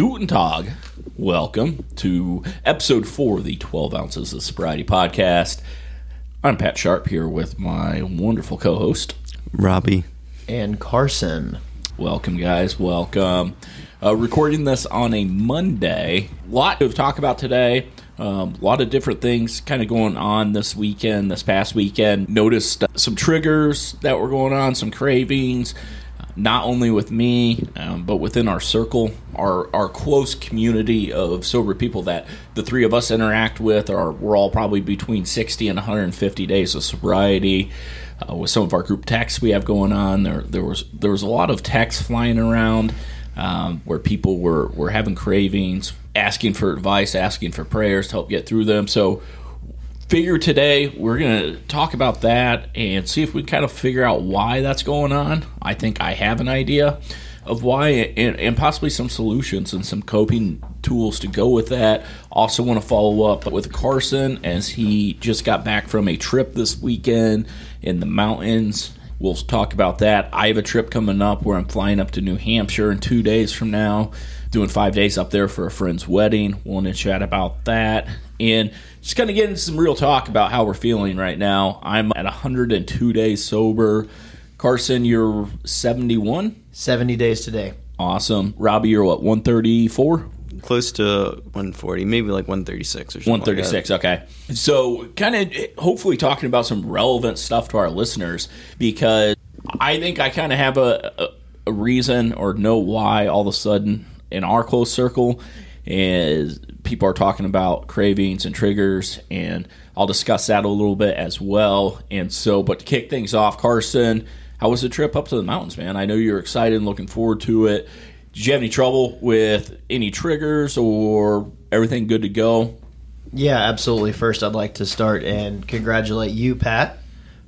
Guten Tag. Welcome to episode four of the 12 Ounces of Sobriety podcast. I'm Pat Sharp here with my wonderful co host, Robbie. and Carson. Welcome, guys. Welcome. Uh, recording this on a Monday. A lot to talk about today. Um, a lot of different things kind of going on this weekend, this past weekend. Noticed uh, some triggers that were going on, some cravings, not only with me, um, but within our circle, our, our close community of sober people that the three of us interact with. Are, we're all probably between 60 and 150 days of sobriety uh, with some of our group texts we have going on. There, there was there was a lot of texts flying around um, where people were were having cravings, asking for advice, asking for prayers to help get through them. So, figure today we're going to talk about that and see if we kind of figure out why that's going on. I think I have an idea of why and, and possibly some solutions and some coping tools to go with that. Also, want to follow up with Carson as he just got back from a trip this weekend in the mountains. We'll talk about that. I have a trip coming up where I'm flying up to New Hampshire in two days from now, doing five days up there for a friend's wedding. Want to chat about that and just kind of getting some real talk about how we're feeling right now. I'm at 102 days sober. Carson, you're 71. 70 days today. Awesome. Robbie, you're what, 134? Close to 140, maybe like 136 or something. like that. 136 okay so kind of hopefully talking about some relevant stuff to our listeners because i think i kind of have a, a, a reason or know why all of a sudden in our close circle is people are talking about cravings and triggers and i'll discuss that a little bit as well and so but to kick things off carson how was the trip up to the mountains man i know you're excited and looking forward to it did you have any trouble with any triggers or everything good to go? Yeah, absolutely. First, I'd like to start and congratulate you, Pat,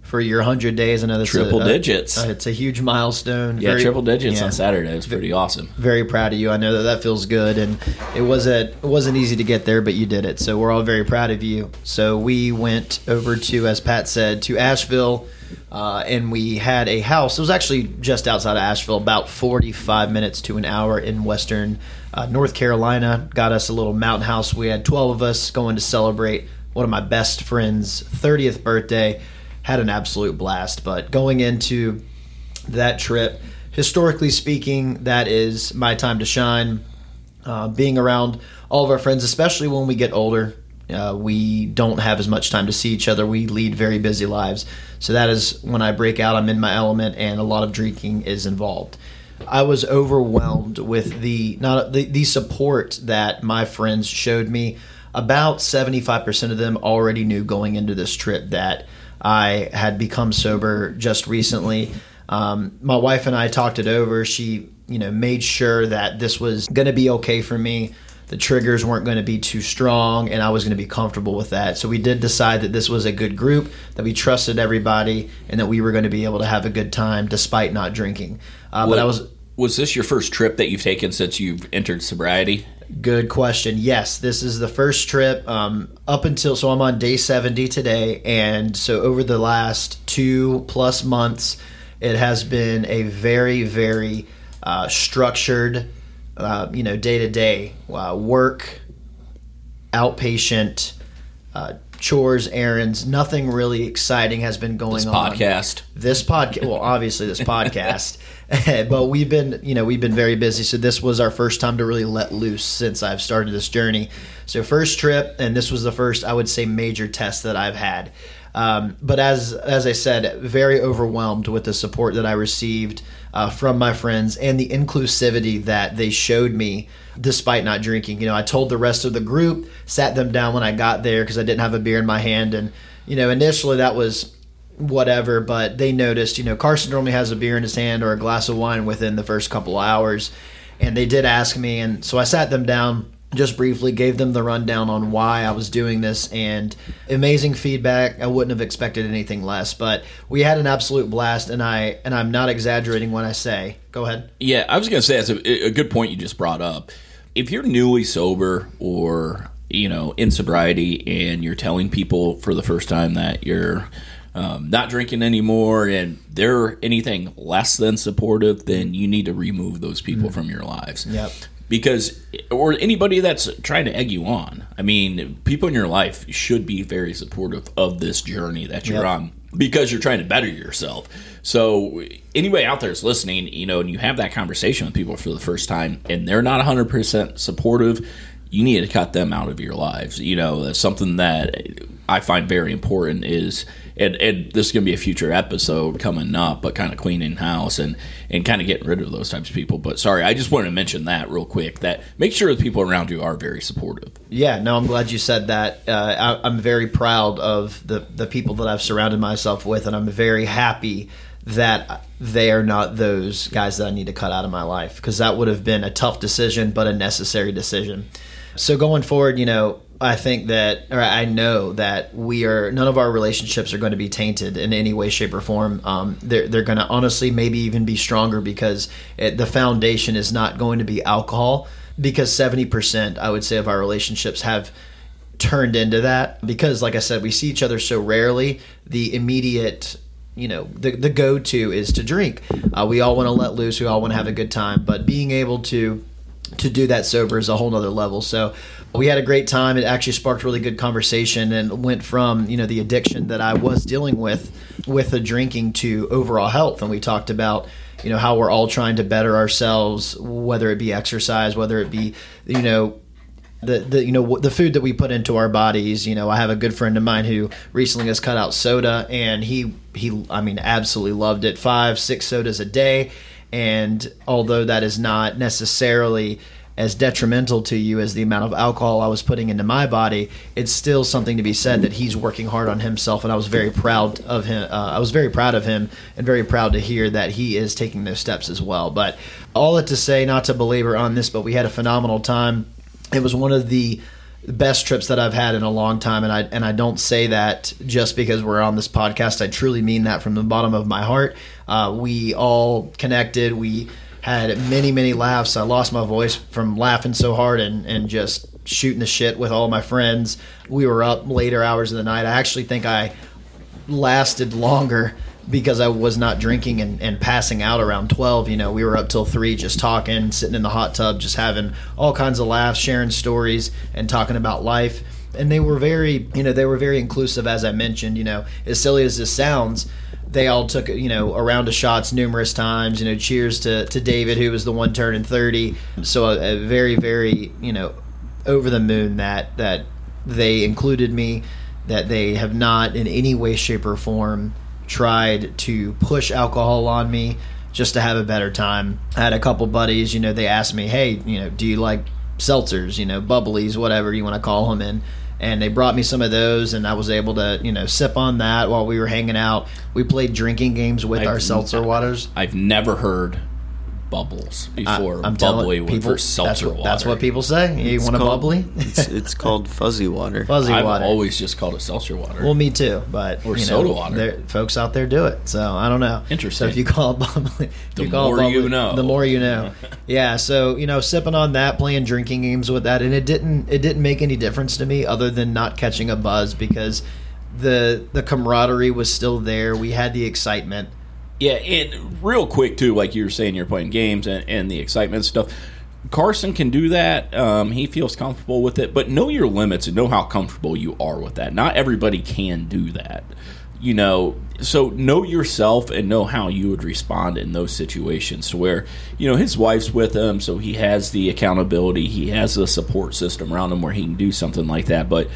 for your 100 days. I know that's Triple a, digits. A, it's a huge milestone. Yeah, Very- triple digits yeah, on Saturday. It's pretty awesome. Very proud of you. I know that that feels good, and it wasn't it wasn't easy to get there, but you did it. So we're all very proud of you. So we went over to, as Pat said, to Asheville. Uh, and we had a house. It was actually just outside of Asheville, about 45 minutes to an hour in western uh, North Carolina. Got us a little mountain house. We had 12 of us going to celebrate one of my best friend's 30th birthday. Had an absolute blast. But going into that trip, historically speaking, that is my time to shine. Uh, being around all of our friends, especially when we get older, uh, we don't have as much time to see each other. We lead very busy lives. So that is when I break out, I'm in my element, and a lot of drinking is involved. I was overwhelmed with the not the, the support that my friends showed me. About 75% of them already knew going into this trip that I had become sober just recently. Um, my wife and I talked it over. She, you know, made sure that this was going to be okay for me. The triggers weren't going to be too strong, and I was going to be comfortable with that. So we did decide that this was a good group, that we trusted everybody, and that we were going to be able to have a good time despite not drinking. Uh, but I was Was this your first trip that you've taken since you've entered sobriety? Good question. Yes, this is the first trip um, up until so I'm on day 70 today, and so over the last two plus months, it has been a very, very uh, structured, uh, you know, day to day work, outpatient. Uh, chores, errands, nothing really exciting has been going This on podcast. this podcast well obviously this podcast but we've been you know we've been very busy. So this was our first time to really let loose since i've started this journey. So first trip and this was the first i would say major test that i've had. Um, but as as i said very overwhelmed with the support that i received uh, from my friends and the inclusivity that they showed me despite not drinking. You know i told the rest of the group sat them down when i got there because i didn't have a beer in my hand. And you know initially that was whatever, but they noticed, you know, Carson normally has a beer in his hand or a glass of wine within the first couple hours. And they did ask me, and so I sat them down just briefly, gave them the rundown on why I was doing this, and amazing feedback. I wouldn't have expected anything less, but we had an absolute blast, and I and I'm not exaggerating when I say, go ahead. Yeah, I was going to say that's a, a good point you just brought up. If you're newly sober or you know in sobriety and you're telling people for the first time that you're um, not drinking anymore and they're anything less than supportive, then you need to remove those people from your lives. Yep. because or anybody that's trying to egg you on. I mean, people in your life should be very supportive of this journey that you're Yep. on because you're trying to better yourself. So anybody out there is listening, you know, and you have that conversation with people for the first time and they're not 100% supportive, you need to cut them out of your lives. You know, that's something that I find very important is and, and this is going to be a future episode coming up, but kind of cleaning house and, and kind of getting rid of those types of people. But sorry, I just wanted to mention that real quick. That make sure the people around you are very supportive. Yeah, no, I'm glad you said that. Uh, I, I'm very proud of the the people that I've surrounded myself with, and I'm very happy that they are not those guys that I need to cut out of my life because that would have been a tough decision, but a necessary decision. So going forward, you know, I think that, or I know that we are none of our relationships are going to be tainted in any way, shape, or form. Um, they're they're going to honestly maybe even be stronger because it, the foundation is not going to be alcohol. Because seventy percent, I would say, of our relationships have turned into that. Because, like I said, we see each other so rarely. The immediate you know the the go to is to drink. Uh, we all want to let loose. We all want to have a good time. But being able to to do that sober is a whole nother level. So we had a great time. It actually sparked really good conversation and went from you know the addiction that I was dealing with with the drinking to overall health. And we talked about you know how we're all trying to better ourselves, whether it be exercise, whether it be you know the, the you know the food that we put into our bodies you know i have a good friend of mine who recently has cut out soda and he he i mean absolutely loved it five six sodas a day and although that is not necessarily as detrimental to you as the amount of alcohol I was putting into my body, it's still something to be said that he's working hard on himself, and I was very proud of him. Uh, I was very proud of him, and very proud to hear that he is taking those steps as well. But all that to say, not to belabor on this, but we had a phenomenal time. It was one of the best trips that I've had in a long time, and I and I don't say that just because we're on this podcast. I truly mean that from the bottom of my heart. Uh, we all connected. We had many many laughs. I lost my voice from laughing so hard and and just shooting the shit with all my friends. We were up later hours of the night. I actually think I lasted longer because I was not drinking and, and passing out around 12. You know, we were up till 3 just talking, sitting in the hot tub, just having all kinds of laughs, sharing stories, and talking about life. And they were very, you know, they were very inclusive, as I mentioned. You know, as silly as this sounds, they all took, you know, a round of shots numerous times. You know, cheers to, to David, who was the one turning 30. So a, a very, very, you know, over the moon that that they included me, that they have not in any way, shape, or form tried to push alcohol on me just to have a better time. I had a couple buddies, you know, they asked me, "Hey, you know, do you like seltzers, you know, bubblies, whatever you want to call them?" and and they brought me some of those and I was able to, you know, sip on that while we were hanging out. We played drinking games with I've- our seltzer waters. I've never heard bubbles before. I, am bubbly telling people for seltzer that's what, water. that's what people say. You It's want a called- bubbly? it's, it's called fuzzy water. Fuzzy I've water. always just called it seltzer water. Well, me too, but Or you know, soda water. there- Folks out there do it, so I don't know. Interesting. So if you call it bubbly, The you call it more you know. The more you know. yeah. So you know, sipping on that, playing drinking games with that, and it didn't it didn't make any difference to me other than not catching a buzz because the the camaraderie was still there. We had the excitement. Yeah, and real quick too, like you were saying, you're playing games and, and the excitement stuff. Carson can do that. Um, he feels comfortable with it, but know your limits and know how comfortable you are with that. Not everybody can do that, you know. So know yourself and know how you would respond in those situations. To where you know his wife's with him, so he has the accountability. He has a support system around him where he can do something like that. But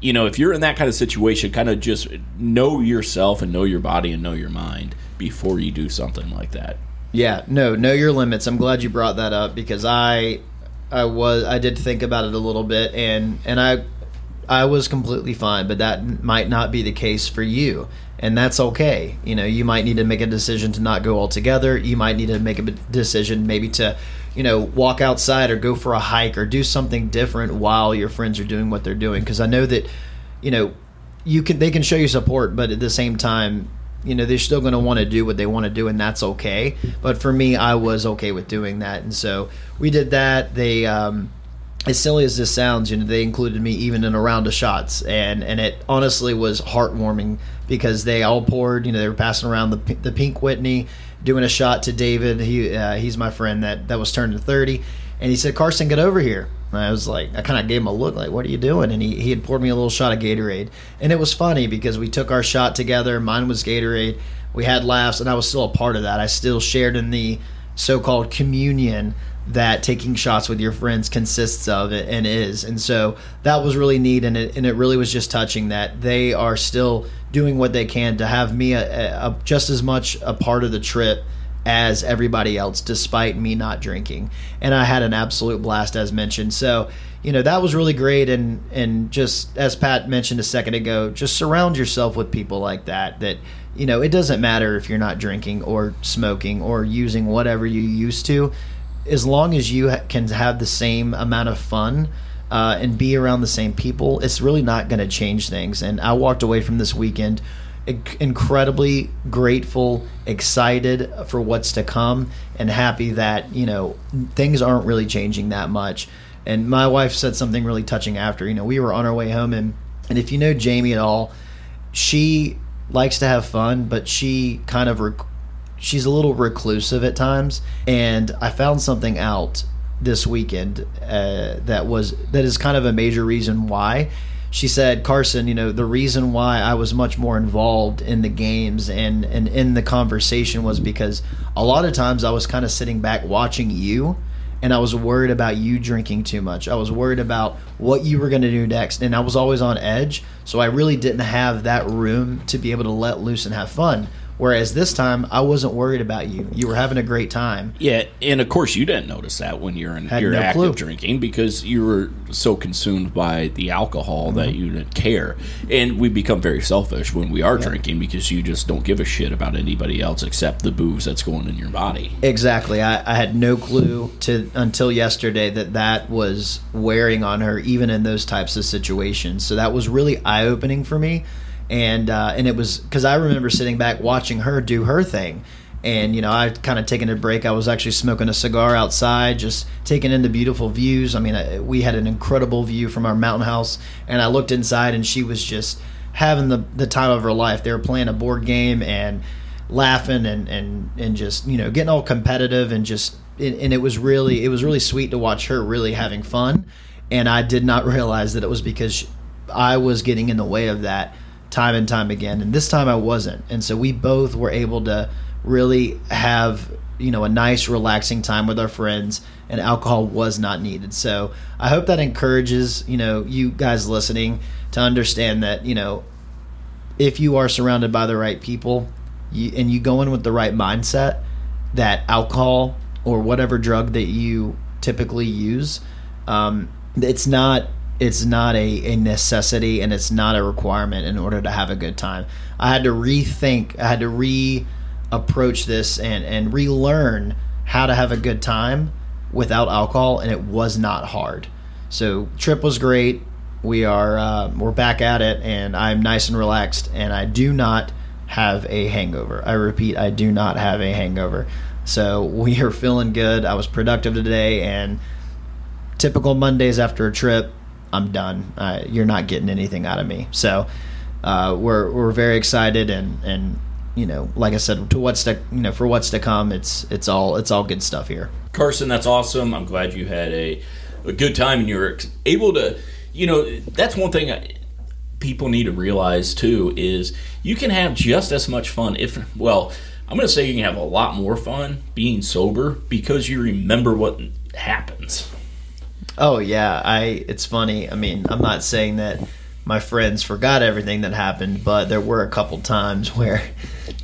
you know, if you're in that kind of situation, kind of just know yourself and know your body and know your mind before you do something like that. Yeah, no, know your limits. I'm glad you brought that up because I, I was I did think about it a little bit and and I, I was completely fine, but that might not be the case for you, and that's okay. You know, you might need to make a decision to not go altogether. You might need to make a decision maybe to, you know, walk outside or go for a hike or do something different while your friends are doing what they're doing. Because I know that, you know, you can they can show you support, but at the same time, you know they're still going to want to do what they want to do and that's okay. But for me i was okay with doing that. And so we did that. They um as silly as this sounds you know they included me even in a round of shots. And and it honestly was heartwarming because they all poured you know they were passing around the, the pink whitney doing a shot to david he uh, he's my friend that that was turning 30 And he said, Carson, get over here. And I was like, I kind of gave him a look, like, what are you doing? And he, he had poured me a little shot of Gatorade. And it was funny because we took our shot together. Mine was Gatorade. We had laughs, and I was still a part of that. I still shared in the so called communion that taking shots with your friends consists of and is. And so that was really neat. And it, and it really was just touching that they are still doing what they can to have me uh, uh, a, a, just as much a part of the trip as everybody else, despite me not drinking. And I had an absolute blast, as mentioned. So, you know, that was really great. And, and just as Pat mentioned a second ago, just surround yourself with people like that, that, you know, it doesn't matter if you're not drinking or smoking or using whatever you used to, as long as you can have the same amount of fun. Uh, and be around the same people, it's really not going to change things. And I walked away from this weekend incredibly grateful, excited for what's to come, and happy that you know things aren't really changing that much. And my wife said something really touching after. You know, we were on our way home, and and if you know Jamie at all, she likes to have fun, but she kind of rec- she's a little reclusive at times. And I found something out this weekend uh, that was that is kind of a major reason why she said, Carson, you know, the reason why I was much more involved in the games and, and in the conversation was because a lot of times I was kind of sitting back watching you and I was worried about you drinking too much. I was worried about what you were going to do next. And I was always on edge. So I really didn't have that room to be able to let loose and have fun. Whereas this time, I wasn't worried about you. You were having a great time. Yeah, and of course you didn't notice that when you're in Had your no active clue. drinking because you were so consumed by the alcohol that Mm-hmm. you didn't care. And we become very selfish when we are drinking because you just don't give a shit about anybody else except the booze that's going in your body. Exactly. I, I had no clue to until yesterday that that was wearing on her, even in those types of situations. So that was really eye opening for me, and uh, and it was because I remember sitting back watching her do her thing, and you know I kind of taking a break. I was actually smoking a cigar outside, just taking in the beautiful views. I mean, I, we had an incredible view from our mountain house, and I looked inside, and she was just having the the time of her life. They were playing a board game and laughing and and and just you know getting all competitive and just and it was really it was really sweet to watch her really having fun and i did not realize that it was because i was getting in the way of that time and time again and this time i wasn't. And so we both were able to really have you know a nice relaxing time with our friends and alcohol was not needed. So i hope that encourages you know you guys listening to understand that you know if you are surrounded by the right people you, and you go in with the right mindset that alcohol or whatever drug that you typically use um, it's not it's not a, a necessity and it's not a requirement in order to have a good time. I had to rethink i had to re approach this and and relearn how to have a good time without alcohol and it was not hard. So trip was great. We are uh, we're back at it and i'm nice and relaxed and i do not have a hangover. I repeat i do not have a hangover. So we are feeling good. I was productive today and typical mondays after a trip i'm done uh, you're not getting anything out of me so uh, we're we're very excited and and you know like i said to what's to you know for what's to come it's it's all it's all good stuff here Carson, that's awesome. I'm glad you had a, a good time and you were able to, you know, that's one thing I, people need to realize too is you can have just as much fun if, well, I'm going to say you can have a lot more fun being sober because you remember what happens. Oh yeah, I it's funny. I mean, I'm not saying that my friends forgot everything that happened, but there were a couple times where,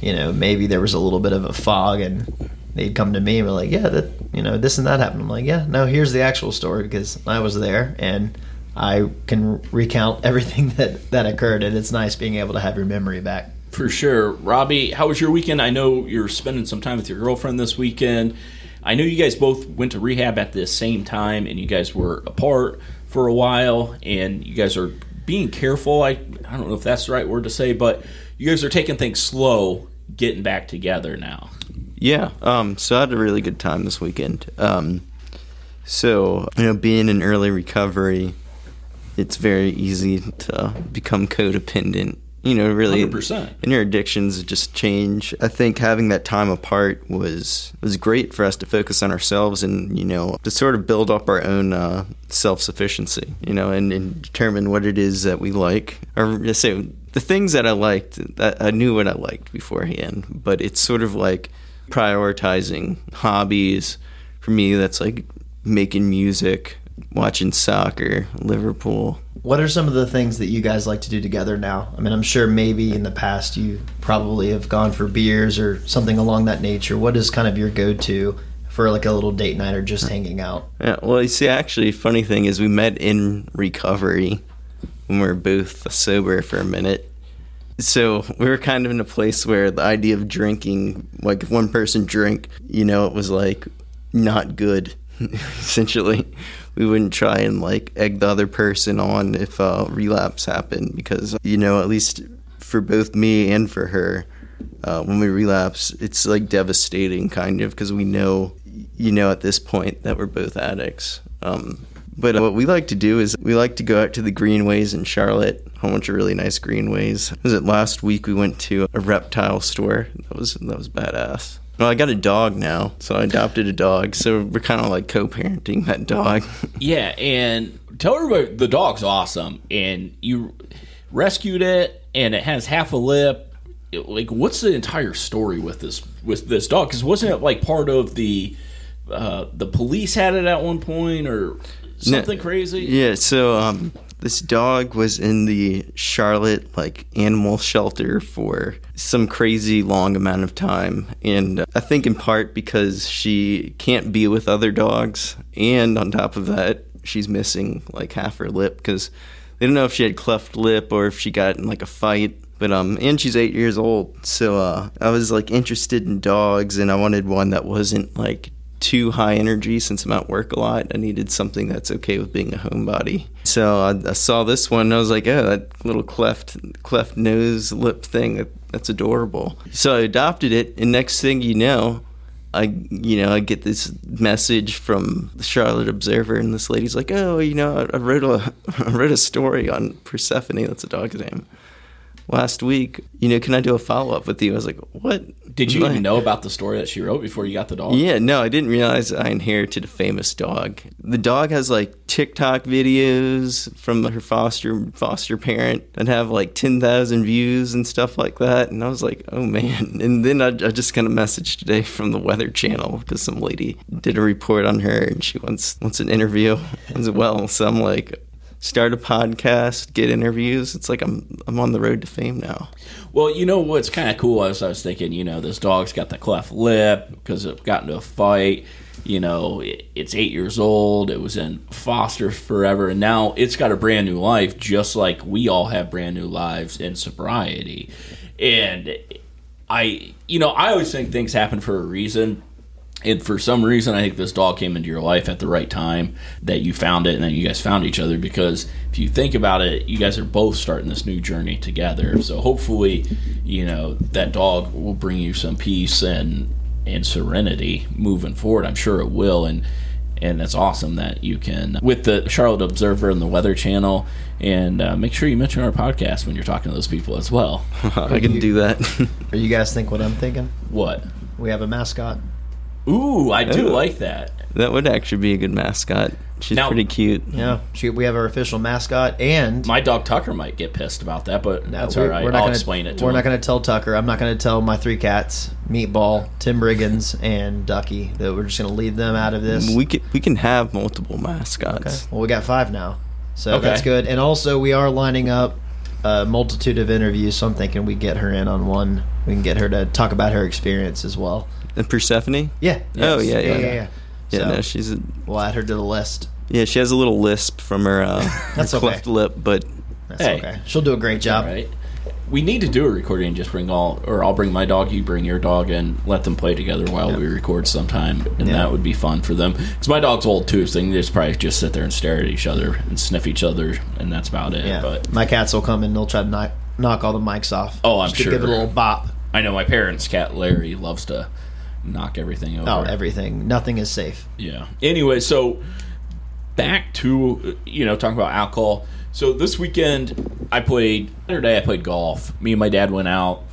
you know, maybe there was a little bit of a fog and they'd come to me and be like, "Yeah, that, you know, this and that happened." I'm like, "Yeah, no, here's the actual story because I was there and I can recount everything that that occurred and it's nice being able to have your memory back." For sure. Robbie, how was your weekend? I know you're spending some time with your girlfriend this weekend. I know you guys both went to rehab at the same time and you guys were apart for a while and you guys are being careful. I, I don't know if that's the right word to say, but you guys are taking things slow getting back together now. Yeah. Um, so I had a really good time this weekend. Um, so you know, being in early recovery, it's very easy to become codependent you know, really, 100%. and your addictions just change. I think having that time apart was was great for us to focus on ourselves and you know to sort of build up our own uh, self sufficiency, you know, and, and determine what it is that we like, or just say the things that I liked. That I knew what I liked beforehand, but it's sort of like prioritizing hobbies. For me, that's like making music, watching soccer, Liverpool, What are some of the things that you guys like to do together now? I mean, I'm sure maybe in the past you probably have gone for beers or something along that nature. What is kind of your go-to for like a little date night or just hanging out? Yeah, well, you see, actually, funny thing is, we met in recovery when we were both sober for a minute. So we were kind of in a place where the idea of drinking, like if one person drank, you know, it was like not good. Essentially, we wouldn't try and like egg the other person on if a relapse happened because you know, at least for both me and for her, uh, when we relapse, it's like devastating, kind of, because we know, you know, at this point that we're both addicts. Um, but what we like to do is we like to go out to the greenways in Charlotte, a whole bunch of really nice greenways. Was it last week we went to a reptile store? That was that was badass. Well, I got a dog now, so I adopted a dog. So we're kind of like co-parenting that dog. Yeah, and tell everybody the dog's awesome, and you rescued it, and it has half a lip. It- like, what's the entire story with this with this dog? Because wasn't it like part of the uh, the police had it at one point or something crazy? Yeah, so um, this dog was in the Charlotte like animal shelter for some crazy long amount of time, and uh, I think in part because she can't be with other dogs, and on top of that, she's missing like half her lip because they don't know if she had cleft lip or if she got in like a fight. But um, and she's eight years old, so uh, I was like interested in dogs, and I wanted one that wasn't like too high energy since I'm at work a lot. I needed something that's okay with being a homebody. So I, I saw this one and I was like, oh, that little cleft cleft nose lip thing, that, that's adorable. So I adopted it, and next thing you know, I you know I get this message from the Charlotte Observer, and this lady's like, oh, you know, I, wrote a I wrote a story on Persephone. That's a dog's name. Last week, you know, can I do a follow up with you? I was like, what? Did you Like- even know about the story that she wrote before you got the dog? yeah, no, I didn't realize I inherited a famous dog. The dog has like TikTok videos from her foster foster parent that have like ten thousand views and stuff like that. And I was like, oh man. And then I, I just got a message today from the Weather Channel because some lady did a report on her and she wants wants an interview as well. So I'm like. Start a podcast, get interviews. It's like I'm I'm on the road to fame now. Well, you know what's kind of cool is I was thinking, you know, this dog's got the cleft lip because it got into a fight. You know, it, it's eight years old. It was in foster forever, and now it's got a brand new life, just like we all have brand new lives in sobriety. And I, you know, I always think things happen for a reason. And for some reason, I think this dog came into your life at the right time that you found it and then you guys found each other. Because if you think about it, you guys are both starting this new journey together. So hopefully, you know, that dog will bring you some peace and and serenity moving forward. I'm sure it will. And and that's awesome that you can with the Charlotte Observer and the Weather Channel. And uh, make sure you mention our podcast when you're talking to those people as well. I can do that. Or you guys think what I'm thinking? what? We have a mascot. Ooh, I do Ooh. like that. that would actually be a good mascot. She's Now- pretty cute. Yeah, she, we have our official mascot, and My dog Tucker might get pissed about that, but No, that's we- all right. We're not I'll gonna, explain it to We're him. not going to tell Tucker. I'm not going to tell my three cats, Meatball, Tim Briggins, and Ducky, that we're just going to leave them out of this. We can we can have multiple Okay. mascots. Well, we got five now, so Okay. that's good. And also, we are lining up a multitude of interviews, so I'm thinking we get her in on one. We can get her to talk about her experience as well. And Persephone? Yeah. Oh, yeah, yeah, yeah. yeah. yeah. Yeah, So, no, she's a, we'll add her to the list. yeah. She has a little lisp from her, uh, That's her okay. cleft lip, but That's Hey. okay. She'll do a great job. All right. We need to do a recording and just bring all, or I'll bring my dog, you bring your dog, and let them play together while Yeah. we record sometime, and Yeah. that would be fun for them. Because my dog's old too, so they can just probably just sit there and stare at each other and sniff each other, and that's about it. Yeah. But My cats will come and they'll try to knock, knock all the mics off. Oh, I'm just to sure. Give it a little bop. I know my parents' cat Larry loves to knock everything over. Oh, everything. Nothing is safe. Yeah. Anyway, so back to you know talking about alcohol. So this weekend I played Saturday. I played golf. Me and my dad went out.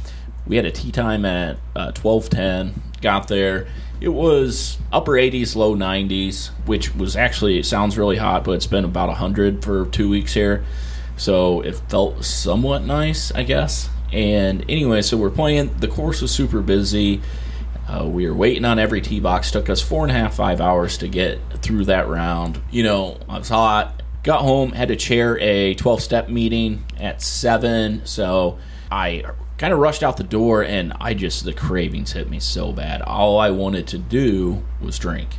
We had a tee time at uh, twelve ten. Got there. It was upper 80s, low 90s, which was actually it sounds really hot, but it's been about 100 for two weeks here, so it felt somewhat nice, I guess. And anyway, so we're playing. The course was super busy. Uh, we were waiting on every tee box. Took us four and a half, five hours to get through that round. You know, I was hot. Got home, had to chair a 12 step meeting at 7. So I kind of rushed out the door and I just, the cravings hit me so bad. All I wanted to do was drink.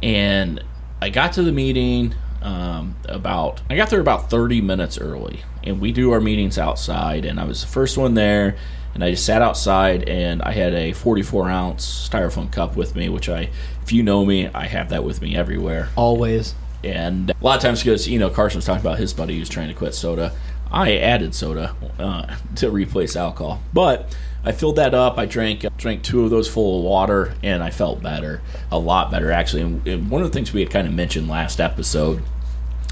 And I got to the meeting um, about, I got there about 30 minutes early. And we do our meetings outside. And I was the first one there and I just sat outside and I had a 44 ounce styrofoam cup with me, which I, if you know me, I have that with me everywhere. Always. And a lot of times, because you know, Carson was talking about his buddy who's trying to quit soda. I added soda uh, to replace alcohol, but I filled that up. I drank drank two of those full of water, and I felt better, a lot better actually. And one of the things we had kind of mentioned last episode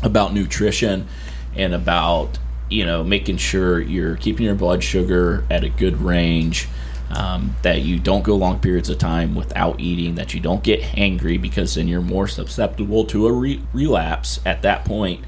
about nutrition and about you know making sure you're keeping your blood sugar at a good range um, that you don't go long periods of time without eating, that you don't get hangry because then you're more susceptible to a re- relapse at that point.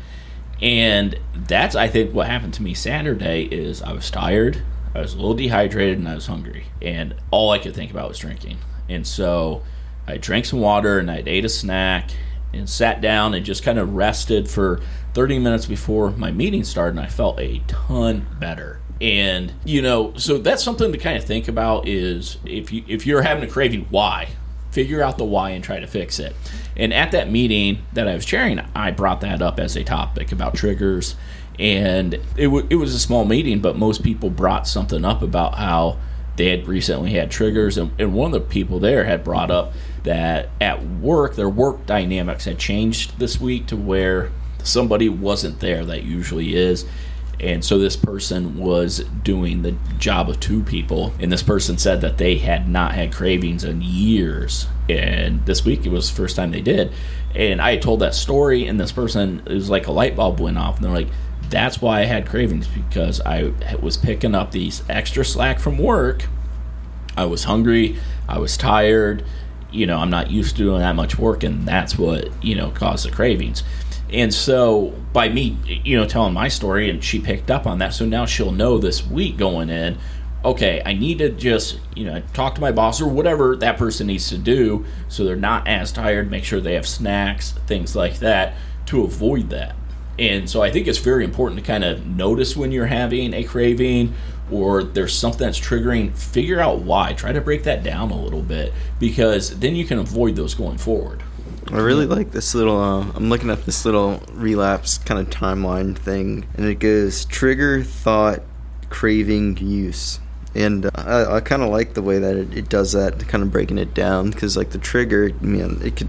And that's I think what happened to me Saturday is I was tired, I was a little dehydrated, and I was hungry, and all I could think about was drinking. And so I drank some water and I ate a snack and sat down and just kind of rested for 30 minutes before my meeting started, and I felt a ton better. And you know so that's something to kind of think about is if you if you're having a craving why figure out the why and try to fix it. And at that meeting that i was chairing i brought that up as a topic about triggers. And it, w- it was a small meeting but most people brought something up about how they had recently had triggers. And, and one of the people there had brought up that at work their work dynamics had changed this week to where somebody wasn't there that usually is and so this person was doing the job of two people. And this person said that they had not had cravings in years. And this week it was the first time they did. And I told that story, and this person, it was like a light bulb went off. And they're like, that's why I had cravings because I was picking up these extra slack from work. I was hungry. I was tired. You know, I'm not used to doing that much work, and that's what, you know, caused the cravings. And so by me, you know, telling my story, and she picked up on that, so now she'll know this week going in. Okay, I need to just you know talk to my boss or whatever that person needs to do, so they're not as tired. Make sure they have snacks, things like that, to avoid that. And so I think it's very important to kind of notice when you're having a craving or there's something that's triggering, figure out why. Try to break that down a little bit because then you can avoid those going forward. I really like this little. Uh, I'm looking at this little relapse kind of timeline thing, and it goes trigger, thought, craving, use. And uh, I, I kind of like the way that it, it does that, kind of breaking it down, because like the trigger, man, it could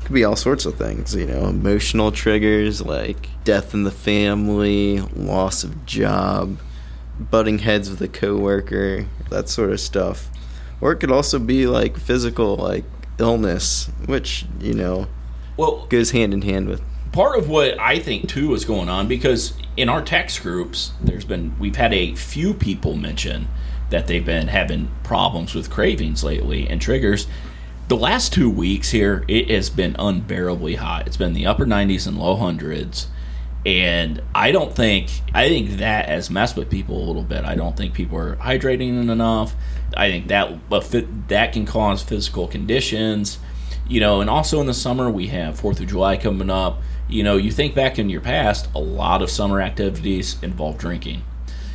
it could be all sorts of things, you know, emotional triggers like death in the family, loss of job, butting heads with a coworker, that sort of stuff. Or it could also be like physical, like illness, which you know, well goes hand in hand with. Part of what I think too is going on because in our text groups, there's been we've had a few people mention that they've been having problems with cravings lately and triggers. The last two weeks here, it has been unbearably hot. It's been the upper 90s and low hundreds and I don't think I think that has messed with people a little bit. I don't think people are hydrating enough. I think that but that can cause physical conditions, you know. And also in the summer we have Fourth of July coming up. You know, you think back in your past, a lot of summer activities involve drinking.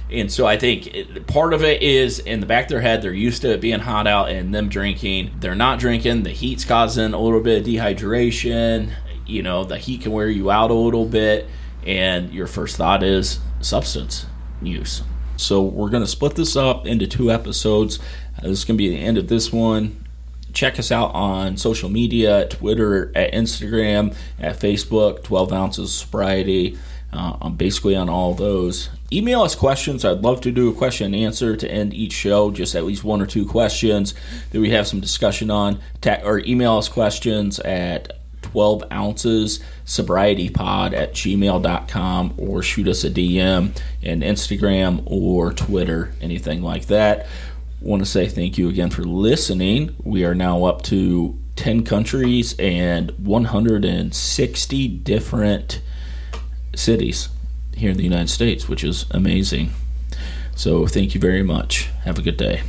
And so I think part of it is in the back of their head, they're used to it being hot out and them drinking. They're not drinking. The heat's causing a little bit of dehydration. You know, the heat can wear you out a little bit and your first thought is substance use. So we're going to split this up into two episodes. Uh, this is going to be the end of this one. Check us out on social media Twitter, at Instagram, at Facebook, 12 ounces of sobriety. Uh, I'm basically on all those. Email us questions. I'd love to do a question and answer to end each show, just at least one or two questions that we have some discussion on. Ta- or email us questions at 12 ounces sobriety pod at gmail.com or shoot us a DM in Instagram or Twitter, anything like that. Want to say thank you again for listening. We are now up to 10 countries and 160 different cities here in the United States, which is amazing. So, thank you very much. Have a good day.